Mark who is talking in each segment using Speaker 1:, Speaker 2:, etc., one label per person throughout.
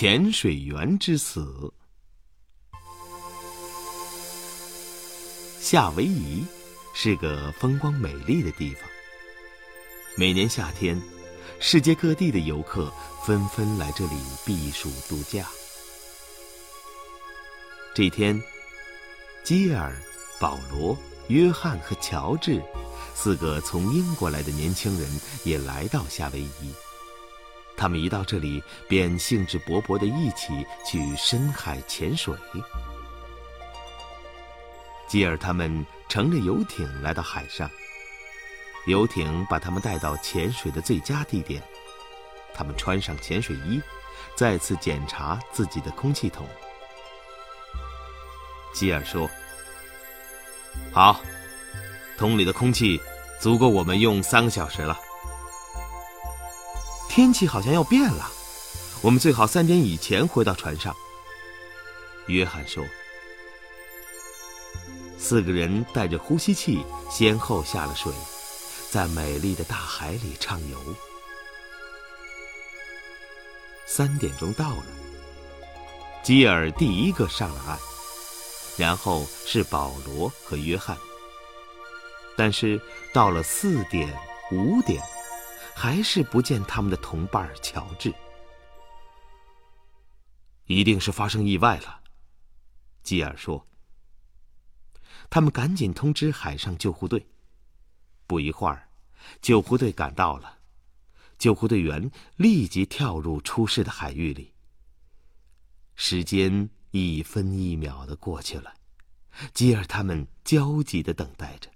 Speaker 1: 潜水员之死。夏威夷是个风光美丽的地方。每年夏天，世界各地的游客纷纷来这里避暑度假。这天，基尔、保罗、约翰和乔治四个从英国来的年轻人也来到夏威夷。他们一到这里，便兴致勃勃的一起去深海潜水。吉尔他们乘着游艇来到海上，游艇把他们带到潜水的最佳地点。他们穿上潜水衣，再次检查自己的空气筒。吉尔说：“好，桶里的空气足够我们用三个小时了。天气好像要变了，我们最好三点以前回到船上。”约翰说。四个人带着呼吸器先后下了水，在美丽的大海里畅游。三点钟到了，基尔第一个上了岸，然后是保罗和约翰。但是到了四点、五点，还是不见他们的同伴乔治。一定是发生意外了，吉尔说。他们赶紧通知海上救护队。不一会儿，救护队赶到了，救护队员立即跳入出事的海域里。时间一分一秒的过去了，吉尔他们焦急的等待着。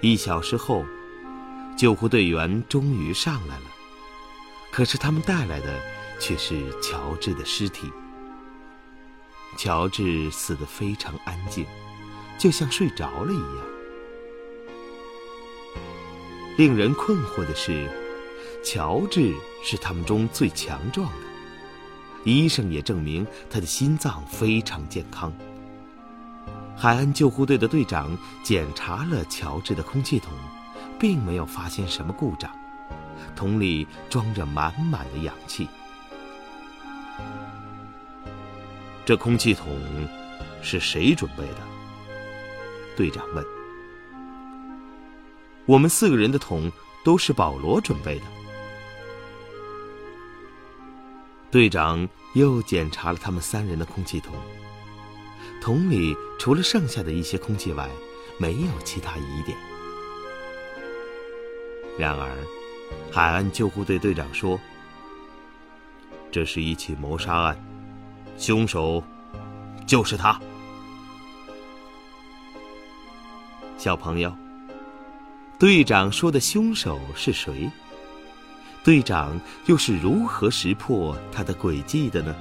Speaker 1: 一小时后，救护队员终于上来了，可是他们带来的却是乔治的尸体。乔治死得非常安静，就像睡着了一样。令人困惑的是，乔治是他们中最强壮的，医生也证明他的心脏非常健康。海岸救护队的队长检查了乔治的空气筒，并没有发现什么故障，桶里装着满满的氧气。这空气桶是谁准备的？队长问。我们四个人的桶都是保罗准备的。队长又检查了他们三人的空气桶，桶里除了剩下的一些空气外，没有其他疑点。然而，海岸救护队队长说：“这是一起谋杀案。”凶手就是他，小朋友。队长说的凶手是谁？队长又是如何识破他的诡计的呢？